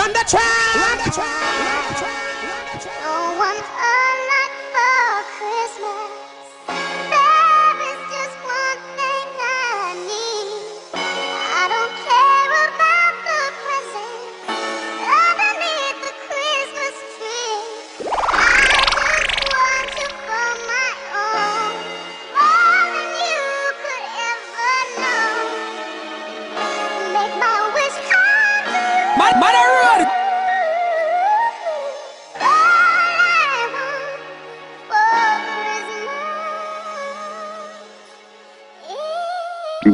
Run the track! Run the track! Run the track! Run the track! No one else.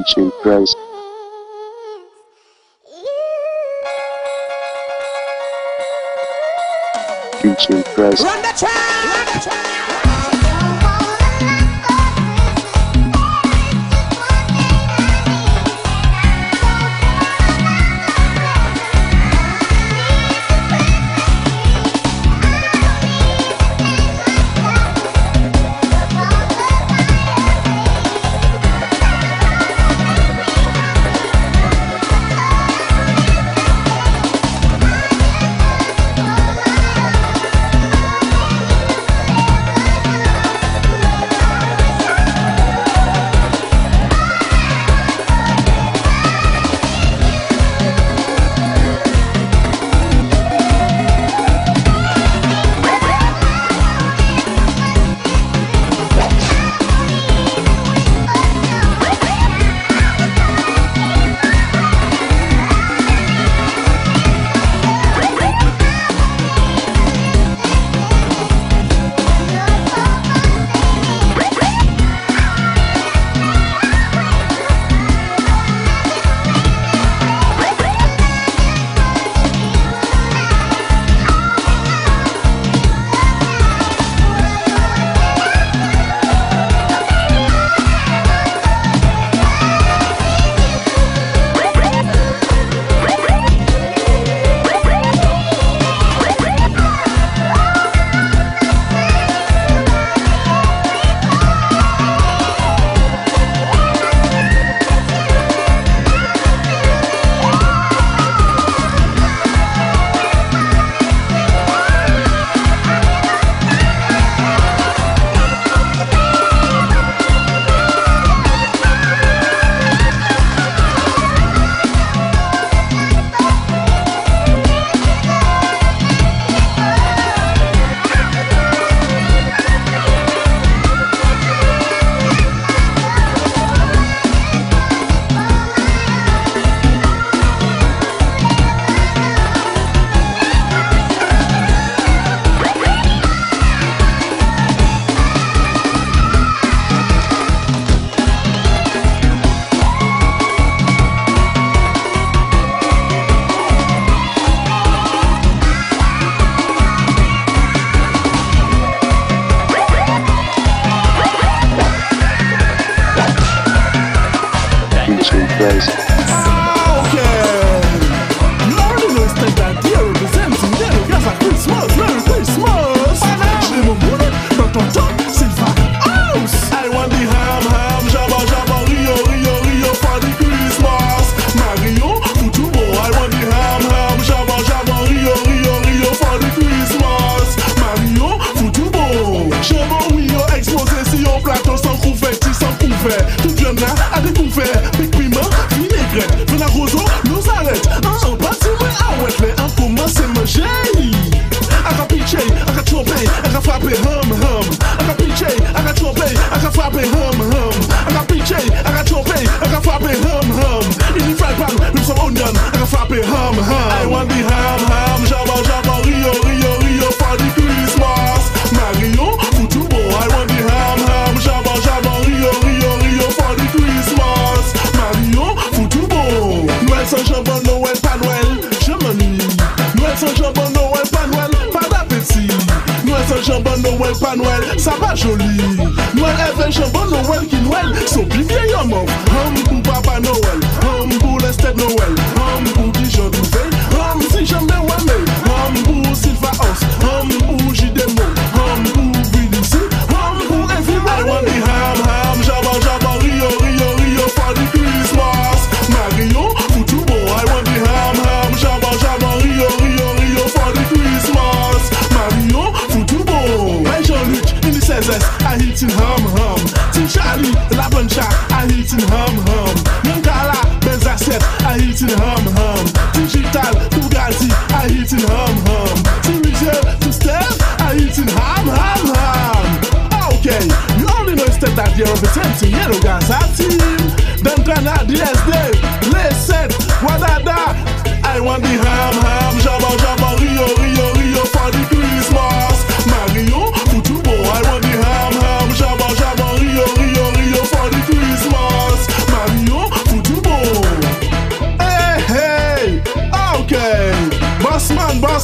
much in price. In price. Run the track!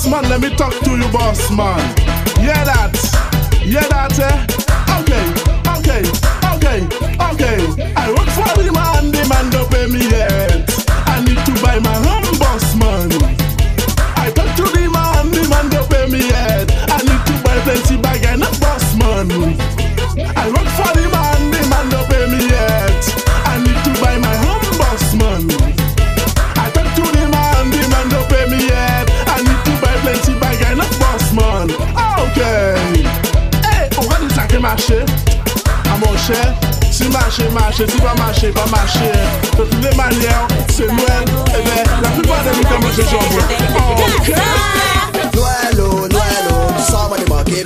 boss man, let me talk to you, boss man. Yeah, that. Yeah, that, eh? marcher, marcher, tu vas marcher, va marcher. De toutes les manières, c'est Noël, et bien, la plupart des gens mangent jambon. Ok? Noël, oh, Noël, nous sommes des moquets,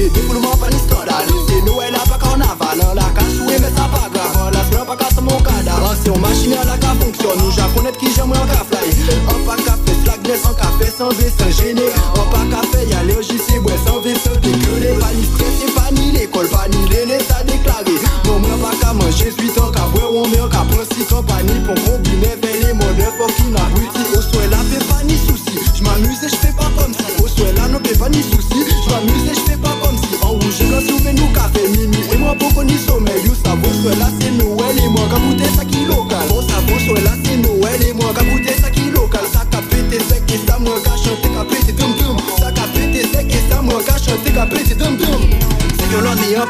They do full up and stada They know elle a pas carnaval La cache où mais ça pas. Grave La sera pas casse mon cadavre. Ah, c'est une machine à la qui fonctionne Nous japonais qui j'aime en café. On pas café, slackness en café Sans vie, sans gêner On pas café, y'a les OJC, ouais sans vie, sans dégueuler Pas ni stress et pas ni l'école Pas ni l'aîné, ça déclaré Non, moi pas qu'à manger, suis tant qu'à boire On meurt qu'à prendre six compagnie Pour combiner, vers les modèles Pour qu'il n'abrutit. Au souhait, la paix, pas ni souci. J'm'amuse et j'fais pas comme si Au souhait, là, non, paix, pas ni souci. J'm'amuse et j'fais pas Mwen pou koni somè, you savon sou la se nouel E mwen ka moutè sa ki lokal Mwen savon la dum dum Sa ka pète sek e sa mwen ka chante dum dum Se yon lan e yon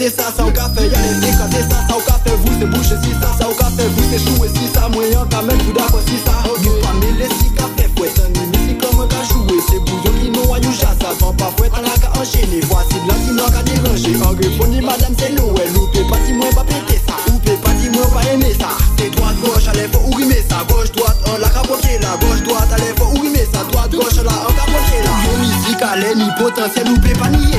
laissé caser ça Sans café y'a laissé caser ça Sans café vous c'est bouche si ça Sans café vous c'est chou et si ça Moyen quand même tout d'accord si ça. Nous pas mêler si café fouet C'est une musique comme qu'a joué C'est bouillon qui nous a you ça Sans pas fouet on a qu'à enchaîner. Voici de là qui nous a qu'à déranger En griffonnie madame c'est Ou t'es pas si moi pas péter ça. Ou pas si moi pas aimer ça. C'est droite gauche allez faut ourimer ça. Gauche droite on l'a capoté là. Gauche droite allez faut ourimer ça. Droite gauche là on capoté là. Musique l'air ni potentiel ou peut pas nier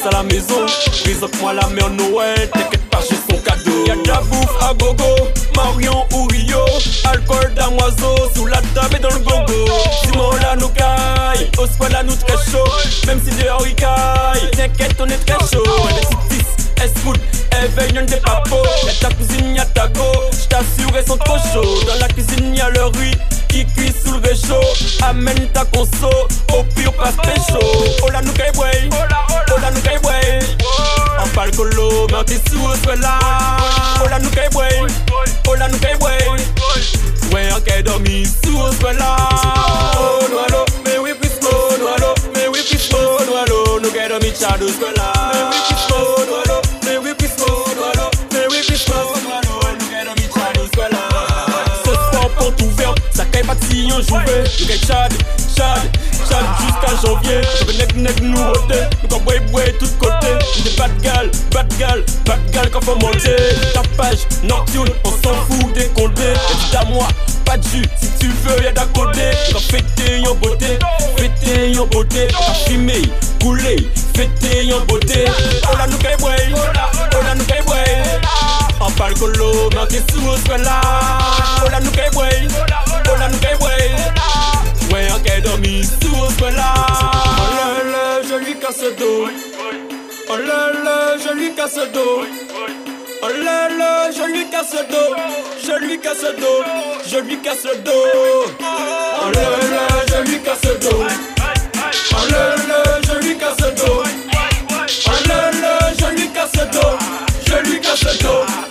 passe à la maison. Présente-moi la mère Noël, t'inquiète pas, j'ai son cadeau. Y'a de la bouffe à gogo, Marion ou Rio. Alcool d'un oiseau, sous la table et dans le gogo. Simon la nous caille, au soir la nous très chaud. Même si dehors il caille, t'inquiète, on est très chaud. S-Food, éveille des papos. Y'a ta cousine, y'a ta go. J't'assure, elles sont trop chauds. Dans la cuisine, y'a le riz qui cuit sous le réchaud. Amène ta conso, au pire pas pécho. Oh la nous caille way, oh la nous caille way. En parle colo, mais on t'es sous au là. Oh la nous caille way, oh la nous caille way. Ouais, on caille dormi sous au là. Oh noalo, mais oui, puis oh noalo, mais oui, puis oh noalo. Nous caille dormi chat au là. Mais oui, puis oh noalo, mais ça caille pas si on jouait. Nous caille chad, chad, chad nous roter, nous quand boy boy tout côté. Des bad gal, bad gal, bad gal quand faut monter. Tapage, nocturne, on s'en fout des condés. Et à moi, pas de jus, si tu veux y'a d'à côté. En beauté, fêter en beauté. Quand fumer, couler, fêter en beauté. Oh la nous caille boy, oh la nous caille boy. En parle colo, mais t'es sous au là. Oh la la nous caille boy. Ouais, on caille dormi là. Oh là là, je lui casse le dos. Oh là là, je lui casse le dos. Oh là là, je lui casse le dos, je lui casse le dos, je lui casse le dos. Oh là là, je lui casse le dos. Oh là là, je lui casse le dos. Oh là là, je lui casse dos, je lui casse le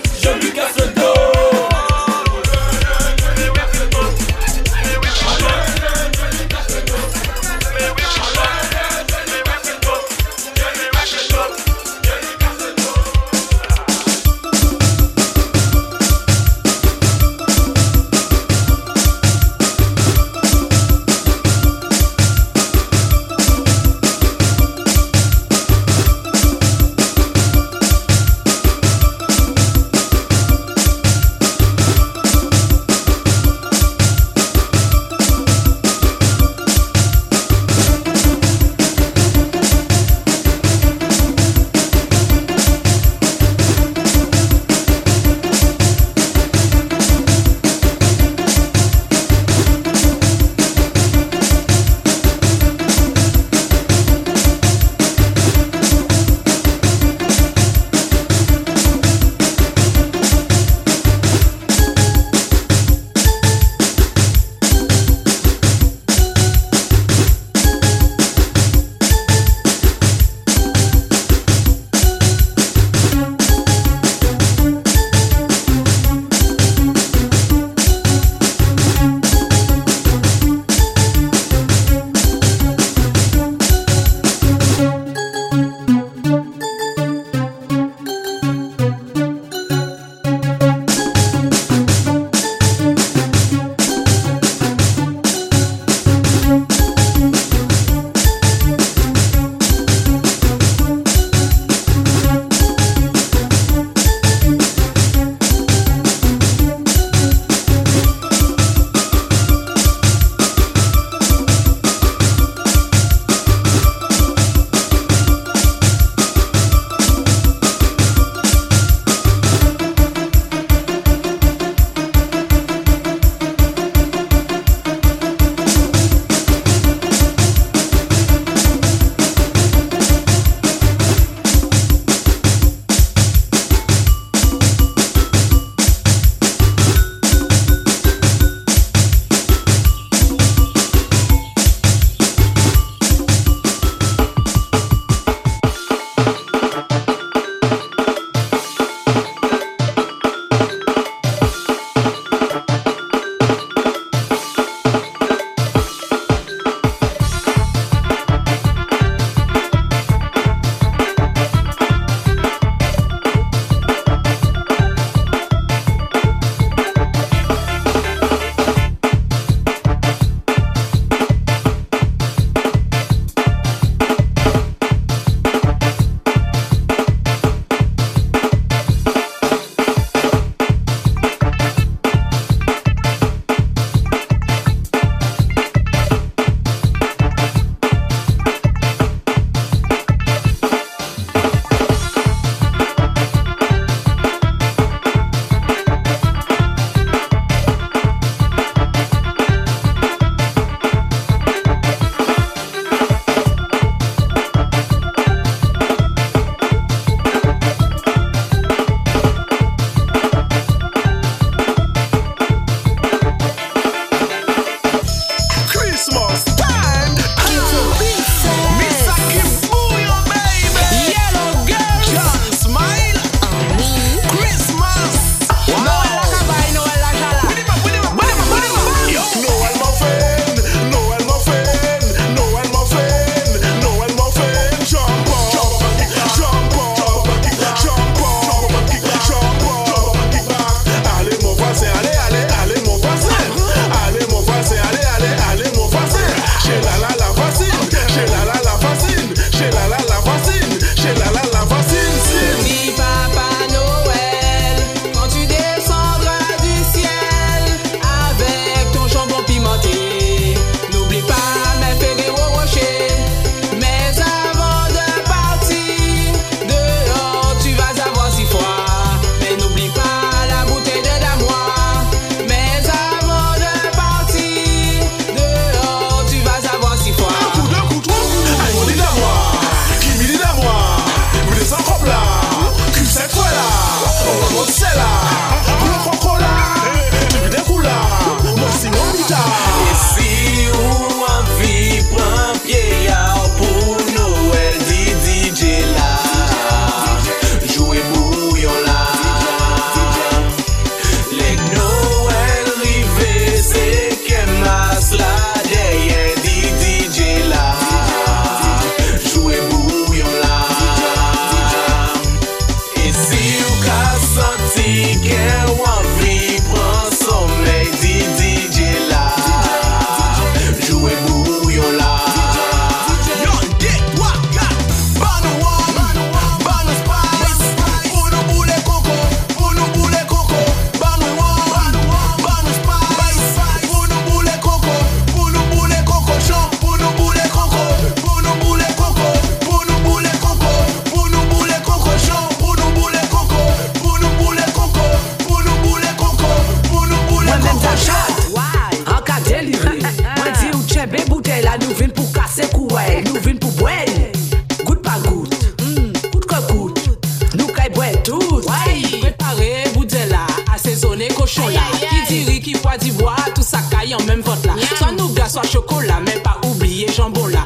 en même vote là. Soit nougat, soit chocolat, mais pas oublier jambon là.